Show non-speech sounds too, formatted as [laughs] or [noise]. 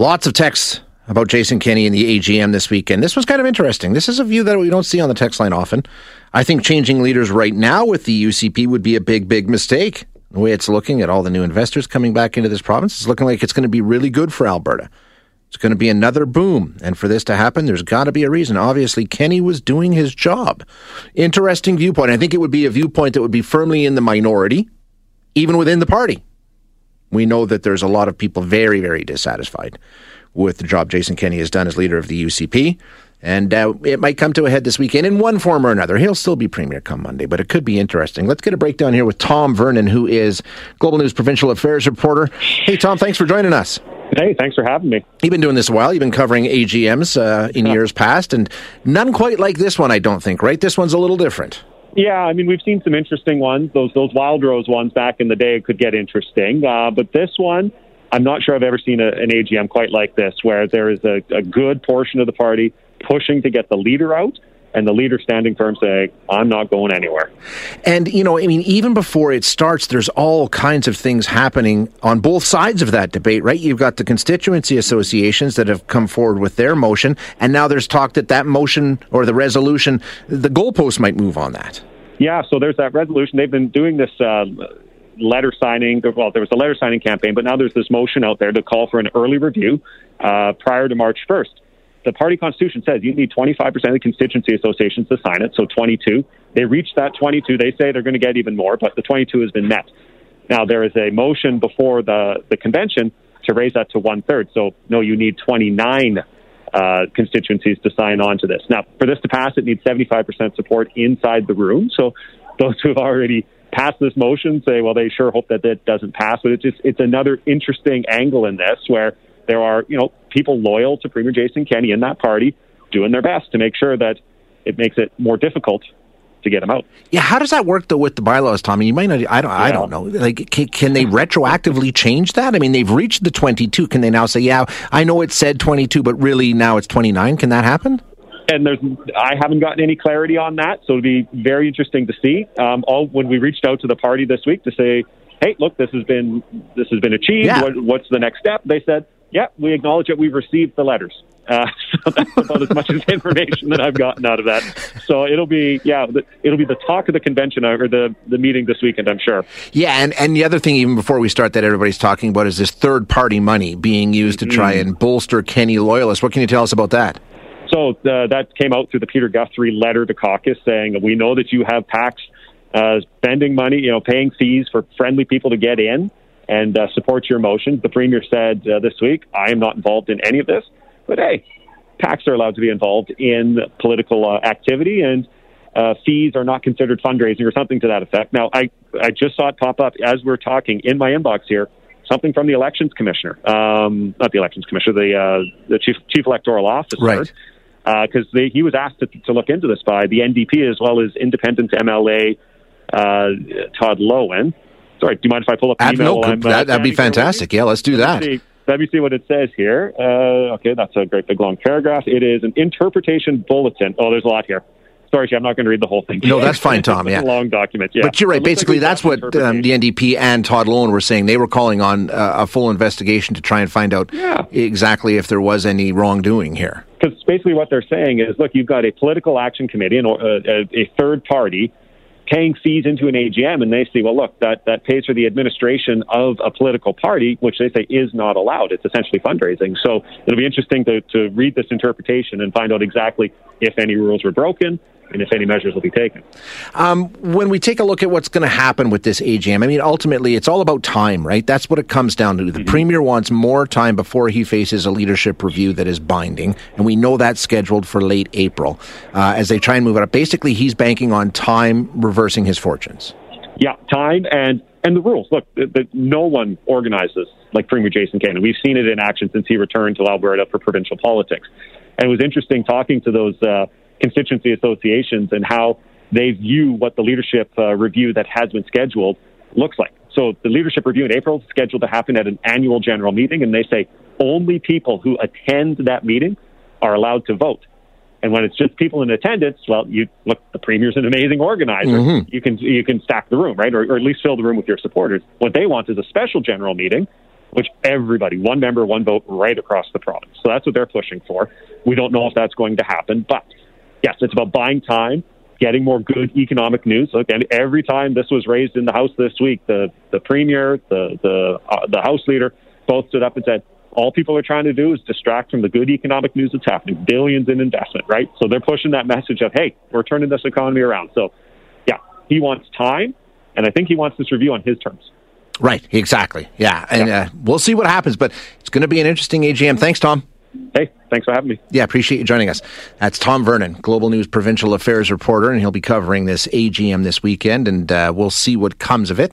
Lots of texts about Jason Kenney and the AGM this weekend. This was kind of interesting. This is a view that we don't see on the text line often. I think changing leaders right now with the UCP would be a big, big mistake. The way it's looking at all the new investors coming back into this province, it's looking like it's going to be really good for Alberta. It's going to be another boom. And for this to happen, there's got to be a reason. Obviously, Kenney was doing his job. Interesting viewpoint. I think it would be a viewpoint that would be firmly in the minority, even within the party. We know that there's a lot of people very, very dissatisfied with the job Jason Kenney has done as leader of the UCP. And uh, it might come to a head this weekend in one form or another. He'll still be premier come Monday, but it could be interesting. Let's get a breakdown here with Tom Vernon, who is Global News provincial affairs reporter. Hey, Tom, thanks for joining us. Hey, thanks for having me. You've been doing this a while. You've been covering AGMs uh, in years past, and none quite like this one, I don't think, right? This one's a little different. Yeah, I mean, we've seen some interesting ones. Those those Wild Rose ones back in the day could get interesting, uh, but this one, I'm not sure I've ever seen a, an AGM quite like this, where there is a, a good portion of the party pushing to get the leader out, and the leader standing firm saying, I'm not going anywhere. And, you know, I mean, even before it starts, there's all kinds of things happening on both sides of that debate, right? You've got the constituency associations that have come forward with their motion, and now there's talk that that motion or the resolution, the goalpost might move on that. Yeah, so there's that resolution. They've been doing this. Um, letter signing. Well, there was a letter signing campaign, but now there's this motion out there to call for an early review uh, prior to March 1st the party constitution says you need 25% of the constituency associations to sign it, so 22. They reached that 22. They say they're going to get even more, but the 22 has been met. Now, there is a motion before the, the convention to raise that to one third. So, no, you need 29 uh, constituencies to sign on to this. Now, for this to pass, it needs 75% support inside the room. So, those who have already passed this motion say, well, they sure hope that it doesn't pass. But it's just it's another interesting angle in this where there are, you know, people loyal to Premier Jason Kenney in that party doing their best to make sure that it makes it more difficult to get him out. Yeah, how does that work though with the bylaws, Tommy? You might not. I don't. Yeah. I don't know. Like, can, can, they retroactively change that? I mean, they've reached the twenty-two. Can they now say, "Yeah, I know it said twenty-two, but really now it's twenty-nine"? Can that happen? And there's, I haven't gotten any clarity on that, so it'll be very interesting to see. Um, all when we reached out to the party this week to say, "Hey, look, this has been this has been achieved. Yeah. What, what's the next step?" They said, yeah, we acknowledge that we've received the letters. Uh, [laughs] so that's about as much as information that I've gotten out of that. So it'll be, yeah, it'll be the talk of the convention or the, the meeting this weekend, I'm sure. Yeah, and, and the other thing, even before we start, that everybody's talking about is this third party money being used to try mm-hmm. and bolster Kenney loyalists. What can you tell us about that? So uh, that came out through the Peter Guthrie letter to caucus saying, we know that you have PACs uh, spending money, you know, paying fees for friendly people to get in and uh, support your motions. The premier said uh, this week, I am not involved in any of this, but hey, PACs are allowed to be involved in political uh, activity, and uh, fees are not considered fundraising or something to that effect. Now, I I just saw it pop up as we're talking in my inbox here. Something from the elections commissioner, um, not the elections commissioner, the uh, the chief chief electoral officer, right? Because uh, he was asked to, to, look into this by the NDP as well as independent MLA Todd Loewen. Sorry, do you mind if I pull up the email? No, uh, that, would be fantastic. Yeah, let's do let that. Me let me see what it says here. Uh, okay, that's a great big long paragraph. It is an interpretation bulletin. Oh, there's a lot here. Sorry, I'm not going to read the whole thing. No, that's fine, [laughs] Tom. Yeah, long document. Yeah, but you're right. Basically, like that's what um, the NDP and Todd Loewen were saying. They were calling on uh, a full investigation to try and find out yeah. exactly if there was any wrongdoing here. Because basically, what they're saying is, look, you've got a political action committee and uh, a third party paying fees into an AGM, and they say, well, look, that, that pays for the administration of a political party, which they say is not allowed. It's essentially fundraising. So it'll be interesting to, to read this interpretation and find out exactly if any rules were broken and if any measures will be taken. Um, when we take a look at what's going to happen with this AGM, I mean, ultimately, it's all about time, right? That's what it comes down to. The mm-hmm. Premier wants more time before he faces a leadership review that is binding, and we know that's scheduled for late April uh, as they try and move it up. Basically, he's banking on time reversing his fortunes. Yeah, time and and the rules. Look, the, the, no one organizes like Premier Jason Kenney. We've seen it in action since he returned to Alberta for provincial politics. And it was interesting talking to those uh, constituency associations and how they view what the leadership uh, review that has been scheduled looks like. So the leadership review in April is scheduled to happen at an annual general meeting, and they say only people who attend that meeting are allowed to vote. And when it's just people in attendance, well, you look, the premier's an amazing organizer. Mm-hmm. You can you can stack the room, right, or, or at least fill the room with your supporters. What they want is a special general meeting which everybody, one member, one vote, right across the province. So that's what they're pushing for. We don't know if that's going to happen, but yes, it's about buying time, getting more good economic news. Look, and every time this was raised in the House this week, the the premier, the the uh, the House leader, both stood up and said, all people are trying to do is distract from the good economic news that's happening, billions in investment, right? So they're pushing that message of, hey, we're turning this economy around. So, yeah, he wants time, and I think he wants this review on his terms. Right, exactly. Yeah, and yeah. Uh, we'll see what happens, but it's going to be an interesting AGM. Thanks, Tom. Hey, thanks for having me. Yeah, appreciate you joining us. That's Tom Vernon, Global News Provincial Affairs reporter, and he'll be covering this AGM this weekend, and uh, we'll see what comes of it.